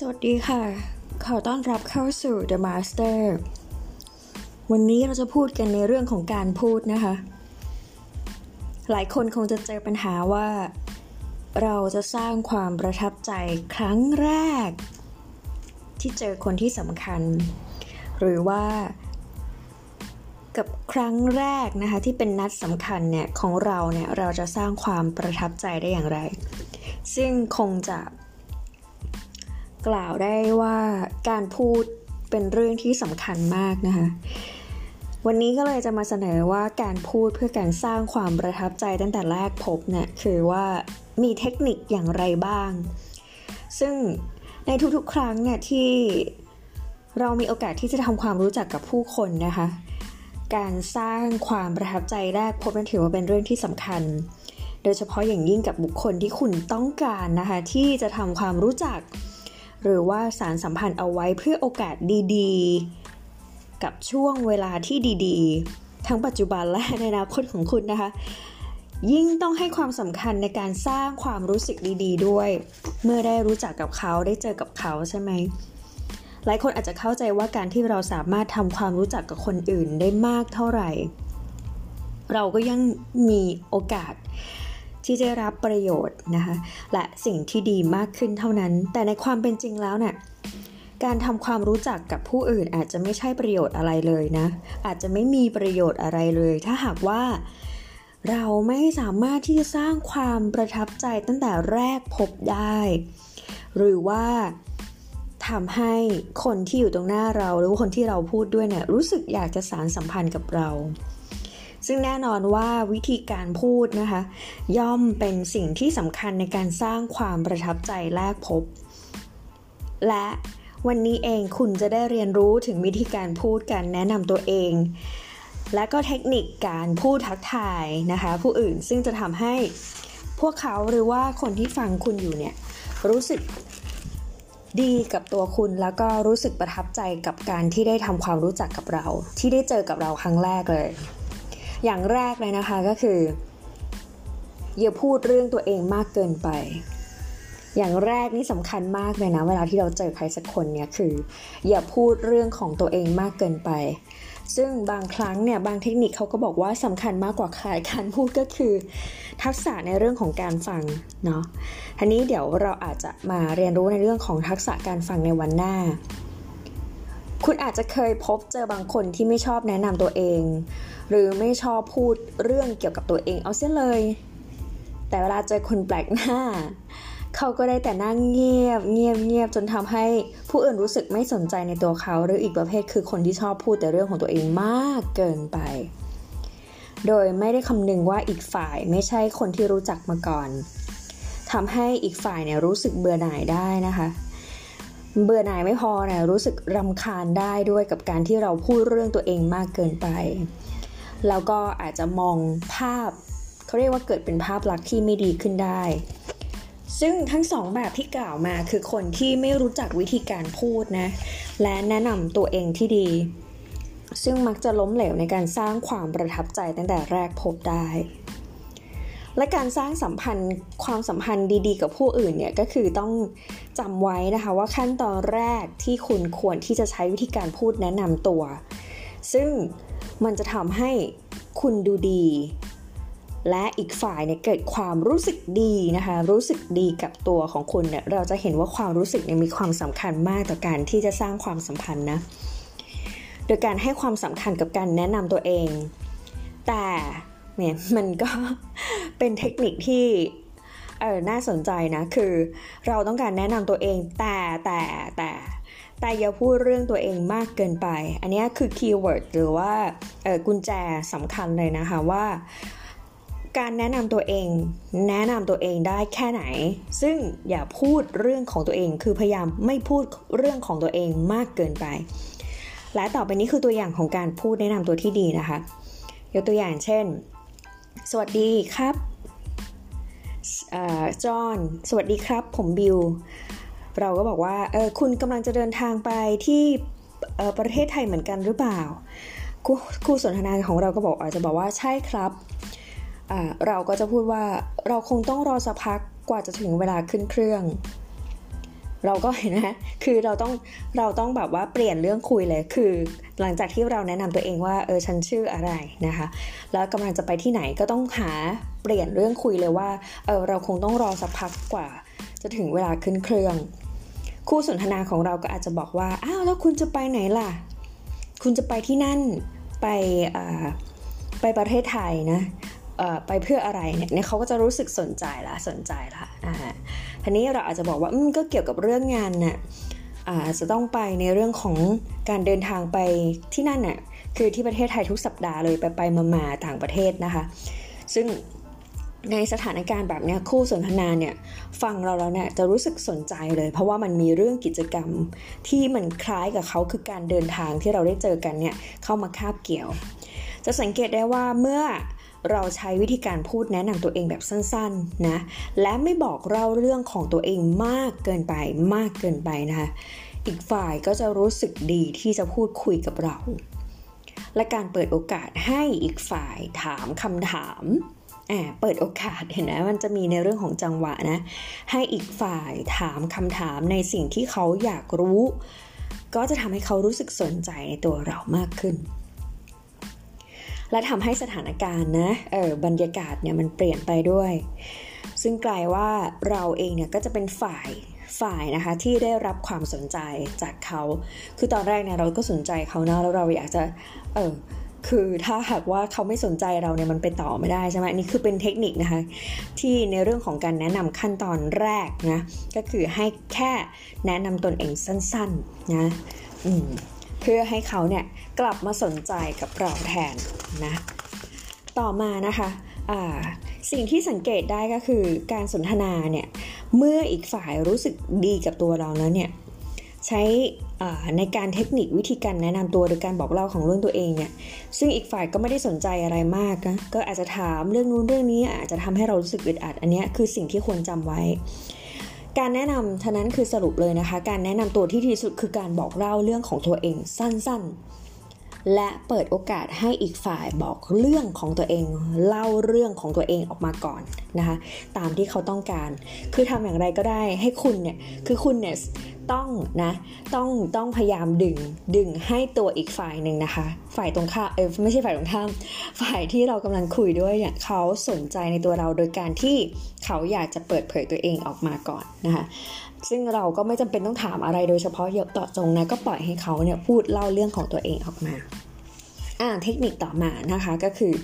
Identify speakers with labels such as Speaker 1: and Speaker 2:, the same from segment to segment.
Speaker 1: สวัสดีค่ะ ขอต้อนรับเข้าสู่ The Master วันนี้เราจะพูดกันในเรื่องของการพูดนะคะ หลายคนคงจะเจอปัญหาว่า เราจะสร้างความประทับใจครั้งแรก ที่เจอคนที่สำคัญ หรือว่า กับครั้งแรกนะคะที่เป็นนัดสำคัญเนี่ยของเราเนี่ยเราจะสร้างความประทับใจได้อย่างไร ซึ่งคงจะ กล่าวได้ว่าการพูดเป็นเรื่องที่สำคัญมากนะคะ วันนี้ก็เลยจะมาเสนอว่าการพูดเพื่อการสร้างความประทับใจตั้งแต่แรกพบเนี่ยคือว่ามีเทคนิคอย่างไรบ้าง ซึ่งในทุกๆ ครั้งเนี่ยที่เรามีโอกาสที่จะทำความรู้จักกับผู้คนนะคะ การสร้างความประทับใจแรกพบนั้นถือว่าเป็นเรื่องที่สำคัญ โดยเฉพาะอย่างยิ่งกับบุคคลที่คุณต้องการนะคะ ที่จะทำความรู้จัก หรือว่าสารสัมพันธ์เอาไว้เพื่อโอกาสดีๆ กับช่วงเวลาที่ดีๆ ทั้งปัจจุบันและในอนาคตของคุณนะคะ ยิ่งต้องให้ความสำคัญในการสร้างความรู้สึกดีๆ ด้วย เมื่อได้รู้จักกับเขาได้เจอกับเขาใช่ไหมหลายคนอาจจะเข้าใจว่าการที่เราสามารถทำความรู้จักกับคนอื่นได้มากเท่าไหร่ เราก็ยังมีโอกาส ที่จะรับประโยชน์นะคะ และสิ่งที่ดีมากขึ้นเท่านั้น แต่ในความเป็นจริงแล้วเนี่ยการทำความรู้จักกับผู้อื่นอาจจะไม่ใช่ประโยชน์อะไรเลยนะ อาจจะไม่มีประโยชน์อะไรเลย ถ้าหากว่าเราไม่สามารถที่จะสร้างความประทับใจตั้งแต่แรกพบได้ หรือว่าทำให้คนที่อยู่ตรงหน้าเราหรือคนที่เราพูดด้วยเนี่ยรู้สึกอยากจะสารสัมพันธ์กับเรา ซึ่งแน่นอนว่าวิธีการพูดนะคะ ย่อมเป็นสิ่งที่สำคัญในการสร้างความประทับใจแรกพบ และวันนี้เองคุณจะได้เรียนรู้ถึงวิธีการพูดการแนะนำตัวเอง และก็เทคนิคการพูดทักทายนะคะ ผู้อื่นซึ่งจะทำให้พวกเขาหรือว่าคนที่ฟังคุณอยู่เนี่ยรู้สึกดีกับตัวคุณแล้วก็รู้สึกประทับใจกับการที่ได้ทำความรู้จักกับเรา ที่ได้เจอกับเราครั้งแรกเลย อย่างแรกเลยนะคะก็คือ อย่าพูดเรื่องตัวเองมากเกินไป อย่างแรกนี่สำคัญมากเลยนะ เวลาที่เราเจอใครสักคนเนี่ยคือ อย่าพูดเรื่องของตัวเองมากเกินไป ซึ่งบางครั้งเนี่ยบางเทคนิคเขาก็บอกว่าสำคัญมากกว่าขายการพูดก็คือ ทักษะในเรื่องของการฟังเนาะทีนี้เดี๋ยวเราอาจจะมาเรียนรู้ในเรื่องของทักษะการฟังในวันหน้าคุณอาจจะเคยพบเจอบางคนที่ไม่ชอบแนะนำตัวเอง หรือไม่ชอบพูดเรื่องเกี่ยวกับตัวเองเอาเสียเลย แต่เวลาเจอคนแปลกหน้า เขาก็ได้แต่นั่งเงียบเงียบเงียบจนทำให้ผู้อื่นรู้สึกไม่สนใจในตัวเขา หรืออีกประเภทคือคนที่ชอบพูดแต่เรื่องของตัวเองมากเกินไป โดยไม่ได้คำนึงว่าอีกฝ่ายไม่ใช่คนที่รู้จักมาก่อนทำให้อีกฝ่ายเนี่ยรู้สึกเบื่อหน่ายได้นะคะเบื่อหน่ายไม่พอนะรู้สึกรำคาญได้ด้วยกับการที่เราพูดเรื่องตัวเองมากเกินไป แล้วก็อาจจะมองภาพเขาเรียกว่าเกิดเป็นภาพลักษณ์ที่ไม่ดีขึ้นได้ ซึ่งทั้งสองแบบที่กล่าวมาคือคนที่ไม่รู้จักวิธีการพูดนะ และแนะนำตัวเองที่ดี ซึ่งมักจะล้มเหลวในการสร้างความประทับใจตั้งแต่แรกพบได้ และการสร้างสัมพันธ์ความสัมพันธ์ดีๆ กับผู้อื่นเนี่ยก็คือต้องจำไว้นะคะว่าขั้นตอนแรกที่คุณควรที่จะใช้วิธีการพูดแนะนำตัว ซึ่ง มันจะทำให้คุณดูดี และอีกฝ่ายเนี่ยเกิดความรู้สึกดีนะคะ รู้สึกดีกับตัวของคุณเนี่ยเราจะเห็นว่าความรู้สึกเนี่ยมีความสำคัญมากต่อการที่จะสร้างความสัมพันธ์นะ โดยการให้ความสำคัญกับการแนะนำตัวเอง แต่เนี่ยมันก็เป็นเทคนิคที่เออน่าสนใจนะ คือเราต้องการแนะนำตัวเองแต่แต่แต่ แต่อย่าพูดเรื่องตัวเองมากเกินไป อันนี้คือ keyword หรือว่ากุญแจสำคัญเลยนะคะว่าการแนะนำตัวเอง แนะนำตัวเองได้แค่ไหน ซึ่งอย่าพูดเรื่องของตัวเอง คือพยายามไม่พูดเรื่องของตัวเองมากเกินไป และต่อไปนี้คือตัวอย่างของการพูดแนะนำตัวที่ดีนะคะ ยกตัวอย่างเช่น สวัสดีครับจอห์นสวัสดีครับ ผมบิล เราก็บอกว่าเออคุณกำลังจะเดินทางไปที่ประเทศไทยเหมือนกันหรือเปล่าครูสนทนาของเราก็บอกอาจจะบอกว่าใช่ครับ เราก็จะพูดว่าเราคงต้องรอสักพักกว่าจะถึงเวลาขึ้นเครื่อง เราก็เห็นนะคือเราต้องเราต้องแบบว่าเปลี่ยนเรื่องคุยเลยคือ หลังจากที่เราแนะนำตัวเองว่าเออฉันชื่ออะไรนะคะ แล้วกำลังจะไปที่ไหนก็ต้องหาเปลี่ยนเรื่องคุยเลยว่าเออเราคงต้องรอสักพักกว่า จะถึงเวลาขึ้นเครื่อง คู่สนทนาของเราก็อาจจะบอกว่า อ้าวแล้วคุณจะไปไหนล่ะ คุณจะไปที่นั่น ไปไปประเทศไทยนะไปเพื่ออะไรเนี่ยเขาก็จะรู้สึกสนใจละสนใจละอ่าทีนี้เราอาจจะบอกว่าอืมก็เกี่ยวกับเรื่องงานน่ะอาจจะต้องไปในเรื่องของการเดินทางไปที่นั่นน่ะคือที่ประเทศไทยทุกสัปดาห์เลยไปไปมามาต่างประเทศนะคะ ซึ่ง ในสถานการณ์แบบนี้คู่สนทนาเนี่ยฟังเราแล้วเนี่ยจะรู้สึกสนใจเลย เพราะว่ามันมีเรื่องกิจกรรมที่มันคล้ายกับเขาคือการเดินทางที่เราได้เจอกันเนี่ยเข้ามาคาบเกี่ยว จะสังเกตได้ว่าเมื่อเราใช้วิธีการพูดแนะนำตัวเองแบบสั้นๆนะและไม่บอกเล่าเรื่องของตัวเองมากเกินไปมากเกินไปนะคะอีกฝ่ายก็จะรู้สึกดีที่จะพูดคุยกับเรา และการเปิดโอกาสให้อีกฝ่ายถามคำถาม เปิดโอกาสเห็นไหมมันจะมีในเรื่องของจังหวะนะ ให้อีกฝ่ายถามคำถามในสิ่งที่เขาอยากรู้ ก็จะทำให้เขารู้สึกสนใจในตัวเรามากขึ้น และทำให้สถานการณ์นะเออบรรยากาศเนี่ยมันเปลี่ยนไปด้วย ซึ่งกลายว่าเราเองเนี่ยก็จะเป็นฝ่ายฝ่ายนะคะที่ได้รับความสนใจจากเขา คือตอนแรกเนี่ยเราก็สนใจเขานะแล้วเราอยากจะเออ คือถ้าหากว่าเขาไม่สนใจเราเนี่ยมันไปต่อไม่ได้ใช่ไหมนี่คือเป็นเทคนิคนะคะที่ในเรื่องของการแนะนำขั้นตอนแรกนะก็คือให้แค่แนะนำตนเองสั้นๆนะเพื่อให้เขาเนี่ยกลับมาสนใจกับเราแทนนะต่อมานะคะสิ่งที่สังเกตได้ก็คือการสนทนาเนี่ยเมื่ออีกฝ่ายรู้สึกดีกับตัวเราแล้วเนี่ยใช้ ในการเทคนิควิธีการแนะนำตัวหรือการบอกเล่าของเรื่องตัวเองเนี่ยซึ่งอีกฝ่ายก็ไม่ได้สนใจอะไรมากนะก็อาจจะถามเรื่องนู้นเรื่องนี้อาจจะทำให้เรารู้สึกอึดอัดอันนี้คือสิ่งที่ควรจำไว้ การแนะนำฉะนั้นคือสรุปเลยนะคะ การแนะนำตัวที่ดีสุดคือการบอกเล่าเรื่องของตัวเองสั้นๆ และเปิดโอกาสให้อีกฝ่ายบอกเรื่องของตัวเอง เล่าเรื่องของตัวเองออกมาก่อนนะคะ ตามที่เขาต้องการ คือทำอย่างไรก็ได้ให้คุณเนี่ยคือคุณเนี่ย ต้องนะต้องต้องพยายามดึงดึงให้ตัวอีกฝ่ายหนึ่งนะคะ ฝ่ายตรงข้ามเออไม่ใช่ฝ่ายตรงข้ามฝ่ายที่เรากำลังคุยด้วยเนี่ยเขาสนใจในตัวเราโดยการที่เขาอยากจะเปิดเผยตัวเองออกมาก่อนนะคะซึ่งเราก็ไม่จำเป็นต้องถามอะไรโดยเฉพาะเยอะต่อจงนะก็ปล่อยให้เขาเนี่ยพูดเล่าเรื่องของตัวเองออกมาอ่าเทคนิคต่อมานะคะก็คือ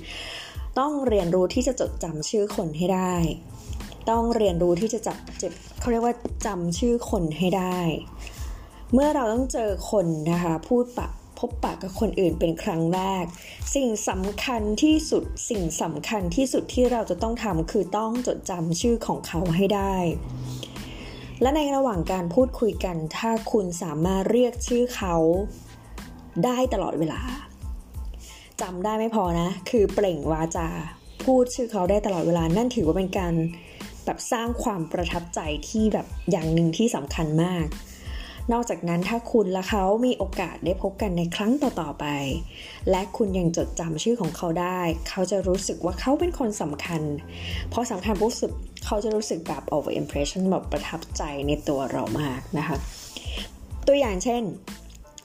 Speaker 1: ต้องเรียนรู้ที่จะจดจำชื่อคนให้ได้ ต้องเรียนรู้ที่จะจับเจ็บเขาเรียกว่าจำชื่อคนให้ได้ เมื่อเราต้องเจอคนนะคะพูดปะพบปะกับคนอื่นเป็นครั้งแรก สิ่งสำคัญที่สุดสิ่งสำคัญที่สุดที่เราจะต้องทำคือต้องจดจำชื่อของเขาให้ได้ และในระหว่างการพูดคุยกัน ถ้าคุณสามารถเรียกชื่อเขาได้ตลอดเวลาจำได้ไม่พอนะ คือเปล่งวาจา พูดชื่อเขาได้ตลอดเวลานั่นถือว่าเป็นการ แบบสร้างความประทับใจที่แบบอย่างหนึ่งที่สำคัญมาก นอกจากนั้นถ้าคุณและเขามีโอกาสได้พบกันในครั้งต่อๆไป และคุณยังจดจำชื่อของเขาได้ เขาจะรู้สึกว่าเขาเป็นคนสำคัญ เพราะสำคัญรู้สึกเขาจะรู้สึกแบบ over impression แบบประทับใจในตัวเรามากนะคะ ตัวอย่างเช่น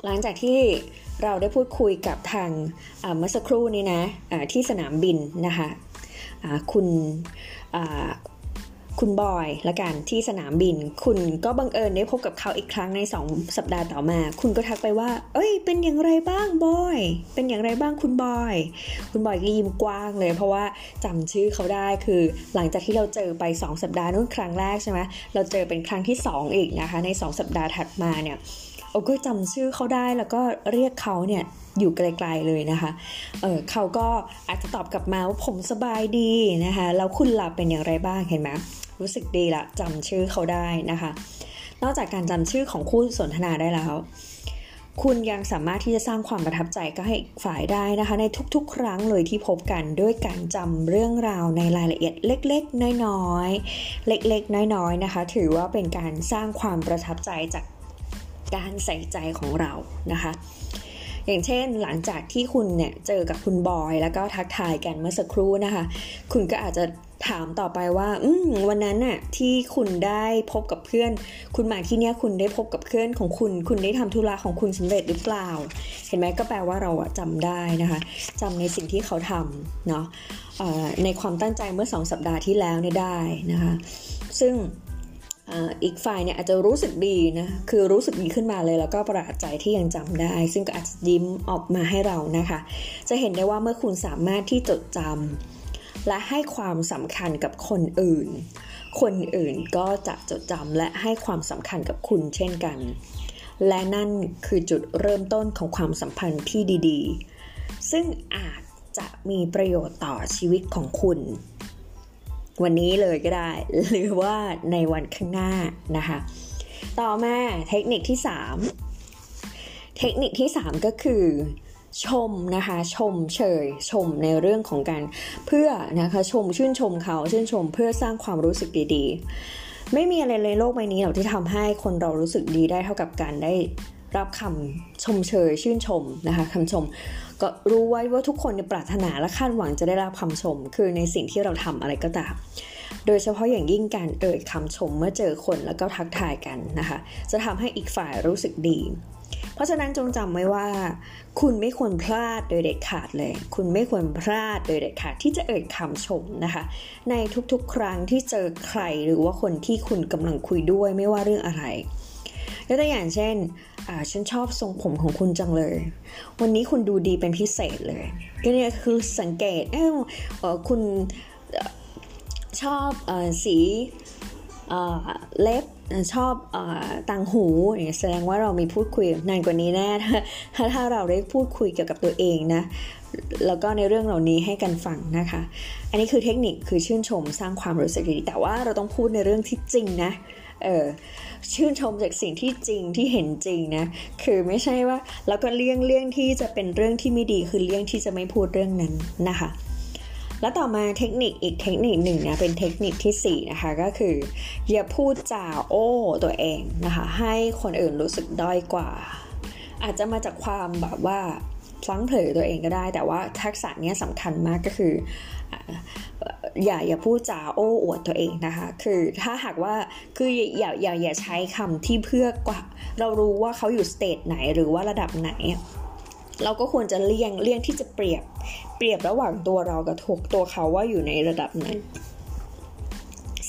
Speaker 1: หลังจากที่เราได้พูดคุยกับทางเมื่อสักครู่นี้นะะที่สนามบินนะคะะคุณ คุณบอยละกันที่สนามบิน คุณก็บังเอิญได้พบกับเขาอีกครั้งใน 2 สัปดาห์ต่อมา คุณก็ทักไปว่า เอ้ย เป็นอย่างไรบ้างบอย เป็นอย่างไรบ้างคุณบอย คุณบอยก็ยิ้มกว้างเลย เพราะว่าจำชื่อเขาได้คือ หลังจากที่เราเจอไป 2 สัปดาห์นู้นครั้งแรกใช่ไหมเราเจอเป็นครั้งที่ 2 อีกนะคะ ใน 2 สัปดาห์ถัดมาเนี่ยโอ้ก็จำชื่อเขาได้แล้วก็เรียกเขาเนี่ยอยู่ไกลๆเลยนะคะ เออเขาก็อาจจะตอบกลับมาว่าผมสบายดีนะคะ แล้วคุณหลับเป็นอย่างไรบ้างเห็นไหม รู้สึกดีละจำชื่อเขาได้นะคะ นอกจากการจำชื่อของคู่สนทนาได้แล้วคุณยังสามารถที่จะสร้างความประทับใจก็ให้ฝ่ายได้นะคะ ในทุกๆ ครั้งเลยที่พบกันด้วยการจำเรื่องราวในรายละเอียดเล็กๆ น้อยๆ เล็กๆ น้อยๆ นะคะ ถือว่าเป็นการสร้างความประทับใจจากการใส่ใจของเรานะคะ อย่างเช่นหลังจากที่คุณเนี่ยเจอกับคุณบอย แล้วก็ทักทายกันเมื่อสักครู่นะคะ คุณก็อาจจะ ถามต่อไปว่า อืวันนั้นน่ะที่คุณได้พบกับเพื่อน คุณมาที่เนี้ยคุณได้พบกับเพื่อนของคุณ คุณได้ทำธุระของคุณสำเร็จหรือเปล่า เห็นไหมก็แปลว่าเราอะจำได้นะคะจำในสิ่งที่เขาทำเนาะในความตั้งใจเมื่อสองสัปดาห์ที่แล้วเนี่ยได้นะคะ ซึ่งอีกฝ่ายเนี่ยอาจจะรู้สึกดีนะ คือรู้สึกดีขึ้นมาเลย แล้วก็ประหลาดใจที่ยังจำได้ ซึ่งก็อาจจะยิ้มออกมาให้เรานะคะ จะเห็นได้ว่าเมื่อคุณสามารถที่จดจำ และให้ความสำคัญกับคนอื่น คนอื่นก็จะจดจำและให้ความสำคัญกับคุณเช่นกัน และนั่นคือจุดเริ่มต้นของความสัมพันธ์ที่ดีๆ ซึ่งอาจจะมีประโยชน์ต่อชีวิตของคุณ วันนี้เลยก็ได้ หรือว่าในวันข้างหน้านะคะ ต่อมาเทคนิคที่ 3 เทคนิคที่ 3 ก็คือ ชมนะคะชมเชยชมในเรื่องของการเพื่อนะคะชมชื่นชมเขาชื่นชมเพื่อสร้างความรู้สึกดีๆ ไม่มีอะไรในโลกใบนี้หรอกที่ทำให้คนเรารู้สึกดีได้เท่ากับการได้รับคำชมเชยชื่นชมนะคะคำชม ก็รู้ไว้ว่าทุกคนปรารถนาและคาดหวังจะได้รับคำชม คือในสิ่งที่เราทำอะไรก็ตามโดยเฉพาะอย่างยิ่งการเอ่ยคำชมเมื่อเจอคนแล้วก็ทักทายกันนะคะ จะทำให้อีกฝ่ายรู้สึกดี เพราะฉะนั้นจงจำไว้ว่า คุณไม่ควรพลาดโดยเด็ดขาดเลย คุณไม่ควรพลาดโดยเด็ดขาดที่จะเอ่ยคำชมนะคะ ในทุกๆ ครั้งที่เจอใครหรือว่าคนที่คุณกำลังคุยด้วยไม่ว่าเรื่องอะไรยกตัวอย่างเช่น ฉันชอบทรงผมของคุณจังเลย วันนี้คุณดูดีเป็นพิเศษเลย ก็เนี่ยคือสังเกต เออคุณชอบอสีเล็บ ชอบต่างหูแสดงว่าเรามีพูดคุยนานกว่านี้แน่ถ้าถ้าเราได้พูดคุยเกี่ยวกับตัวเองนะแล้วก็ในเรื่องเหล่านี้ให้กันฟังนะคะ อันนี้คือเทคนิคคือชื่นชมสร้างความรู้สึกดีแต่ว่าเราต้องพูดในเรื่องที่จริงนะเออชื่นชมจากสิ่งที่จริงที่เห็นจริงนะคือไม่ใช่ว่าแล้วก็เลี่ยงเลี่ยงที่จะเป็นเรื่องที่ไม่ดีคือเลี่ยงที่จะไม่พูดเรื่องนั้นนะคะ แล้วต่อมาเทคนิคอีกเทคนิคหนึ่งนะเป็นเทคนิคที่4นะคะก็คือ อย่าพูดจาโอ้ตัวเองนะคะ ให้คนอื่นรู้สึกด้อยกว่า อาจจะมาจากความแบบว่าพลั้งเผยตัวเองก็ได้ แต่ว่าทักษะนี้สำคัญมากก็คืออย่าอย่าพูดจาโอ้อวดตัวเองนะคะ คือถ้าหากว่าคืออย่าอย่าอย่าใช้คำที่เพื่อกว่า เรารู้ว่าเขาอยู่สเตจไหนหรือว่าระดับไหน เราก็ควรจะเลี่ยงเลี่ยงที่จะเปรียบเปรียบระหว่างตัวเรากับถูกตัวเขาว่าอยู่ในระดับไหน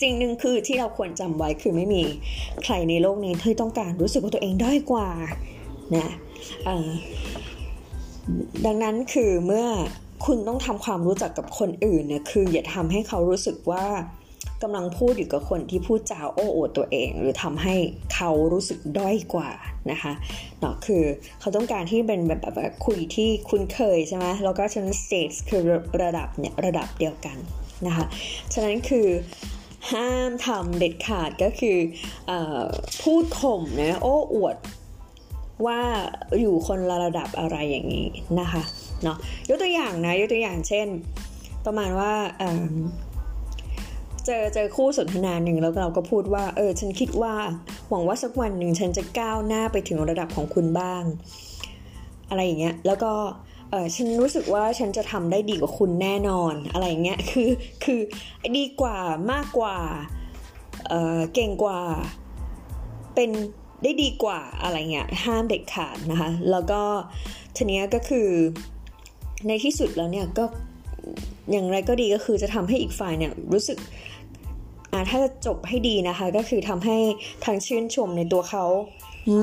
Speaker 1: สิ่งหนึ่งคือที่เราควรจำไว้คือไม่มีใครในโลกนี้ที่ต้องการรู้สึกว่าตัวเองด้อยกว่านะดังนั้นคือเมื่อคุณต้องทำความรู้จักกับคนอื่นเนี่ยคือ อย่าทำให้เขารู้สึกว่ากำลังพูดอยู่กับคนที่พูดจาโอ้อวดตัวเอง หรือทำให้เขารู้สึกด้อยกว่า นะคะเนาะคือเขาต้องการที่เป็นแบบแบบคุยที่คุ้นเคยใช่ไหมแล้วก็ฉะนั้นสเตจคือระดับเนี่ยระดับเดียวกันนะคะฉะนั้นคือห้ามทำเด็ดขาดก็คืออพูดข่มนะโอ้อวดว่าอยู่คนละระดับอะไรอย่างนี้นะคะเนาะยกตัวอย่างนะยกตัวอย่างเช่น ประมาณว่า เจอเจอคู่สนทนาหนึ่งแล้วเราก็พูดว่า เออ ฉันคิดว่า หวังว่าสักวันหนึ่งฉันจะก้าวหน้าไปถึงระดับของคุณบ้าง อะไรอย่างเงี้ย แล้วก็เออฉันรู้สึกว่าฉันจะทำได้ดีกว่าคุณแน่นอนอะไรเงี้ยคือคือดีกว่ามากกว่าเออเก่งกว่าเป็นได้ดีกว่าอะไรเงี้ยห้ามเด็ดขาดนะคะ แล้วก็ทีเนี้ยก็คือในที่สุดแล้วเนี่ยก็อย่างไรก็ดีก็คือจะทำให้อีกฝ่ายเนี่ยรู้สึก ถ้าจะจบให้ดีนะคะ ก็คือทำให้ทางชื่นชมในตัวเขา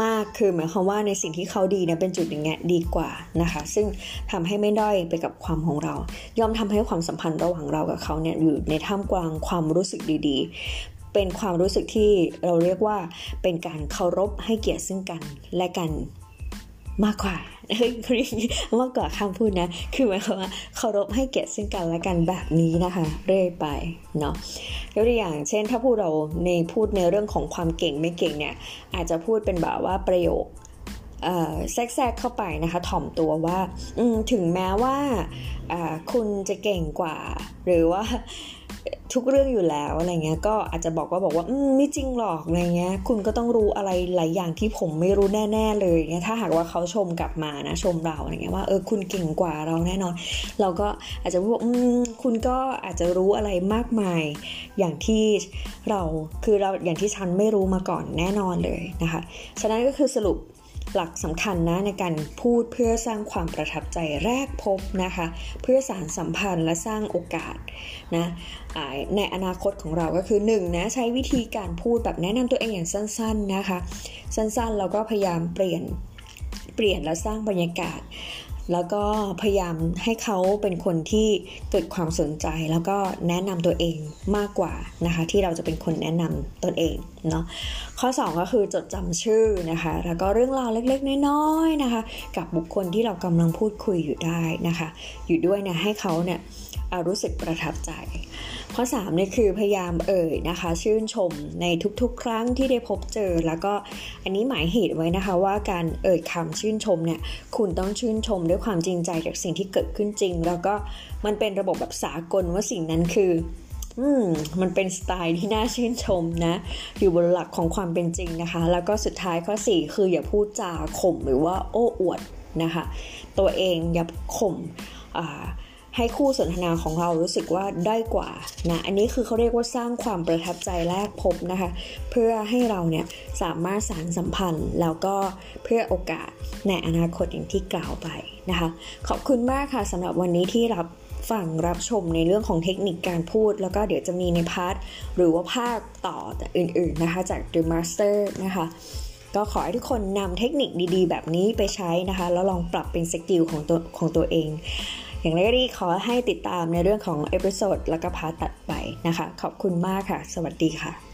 Speaker 1: มากคือหมายความว่าในสิ่งที่เขาดีเนี่ยเป็นจุดอย่างเงี้ยดีกว่านะคะ ซึ่งทำให้ไม่ด้อยไปกับความของเรายอมทำให้ความสัมพันธ์ระหว่างเรากับเขาเนี่ยอยู่ในท่ามกลางความรู้สึกดีๆ เป็นความรู้สึกที่เราเรียกว่าเป็นการเคารพให้เกียรติซึ่งกันและกัน มากกว่าเฮ้ยมากกว่าคำพูดนะ คือหมายความว่าเคารพให้เกียรติซึ่งกันและกันแบบนี้นะคะ เรื่อยไปเนาะยกตัวอย่างเช่นถ้าพูดเราในพูดในเรื่องของความเก่งไม่เก่งเนี่ย อาจจะพูดเป็นแบบว่าประโยคแทรกเข้าไปนะคะถ่อมตัวว่าถึงแม้ว่าคุณจะเก่งกว่า หรือว่า ทุกเรื่องอยู่แล้วอะไรเงี้ยก็อาจจะบอกว่าบอกว่าอืมไม่จริงหรอกอะไรเงี้ย คุณก็ต้องรู้อะไรหลายอย่างที่ผมไม่รู้แน่ ๆ เลยเงี้ยถ้าหากว่าเขาชมกลับมานะชมเราอะไรเงี้ยว่าเออคุณเก่งกว่าเราแน่นอน เราก็อาจจะบอกอืมคุณก็อาจจะรู้อะไรมากมาย อย่างที่เราคือเราอย่างที่ฉันไม่รู้มาก่อนแน่นอนเลยนะคะฉะนั้นก็คือสรุป หลักสำคัญนะในการพูดเพื่อสร้างความประทับใจแรกพบนะคะ เพื่อสารสัมพันธ์และสร้างโอกาสนะในอนาคตของเราก็คือ1นนะใช้วิธีการพูดแบบแนะนำตัวเองอย่างสั้นๆนะคะ สั้นๆเราก็พยายามเปลี่ยนเปลี่ยนและสร้างบรรยากาศ แล้วก็พยายามให้เขาเป็นคนที่เกิดความสนใจ แล้วก็แนะนำตัวเองมากกว่านะคะ ที่เราจะเป็นคนแนะนำตนเองเนาะข้อ 2 ก็คือจดจำชื่อนะคะ แล้วก็เรื่องราวเล็กๆ น้อยๆนะคะ กับบุคคลที่เรากำลังพูดคุยอยู่ได้นะคะ อยู่ด้วยนะให้เขาเนี่ย รู้สึกประทับใจ ข้อ3เนี่ยคือพยายามเอ่ยนะคะ ชื่นชมในทุกๆ ครั้งที่ได้พบเจอ แล้วก็อันนี้หมายเหตุไว้นะคะว่าการเอ่ยคำชื่นชมเนี่ยคุณต้องชื่นชมด้วยความจริงใจจากสิ่งที่เกิดขึ้นจริง แล้วก็มันเป็นระบบแบบสากลว่าสิ่งนั้นคืออืมมันเป็นสไตล์ที่น่าชื่นชมนะ อยู่บนหลักของความเป็นจริงนะคะ แล้วก็สุดท้ายข้อ 4 คืออย่าพูดจาข่มหรือว่าโอ้อวดนะคะ ตัวเองอย่าข่มอ่า ให้คู่สนทนาของเรารู้สึกว่าได้กว่านะอันนี้คือเขาเรียกว่าสร้างความประทับใจแรกพบนะคะ เพื่อให้เราเนี่ยสามารถสารสัมพันธ์ แล้วก็เพื่อโอกาสในอนาคตอย่างที่กล่าวไปนะคะ ขอบคุณมากค่ะสำหรับวันนี้ที่รับฟังรับชมในเรื่องของเทคนิคการพูด แล้วก็เดี๋ยวจะมีในพาร์ทหรือว่าภาคต่อแต่อื่นๆนะคะจาก The Master นะคะก็ขอให้ทุกคนนำเทคนิคดีๆ แบบนี้ไปใช้นะคะ แล้วลองปรับเป็น skill ของตัวของตัวเอง อย่างไรก็ดีขอให้ติดตามในเรื่องของ episode แล้วก็ part ถัดไปนะคะ ขอบคุณมากค่ะ สวัสดีค่ะ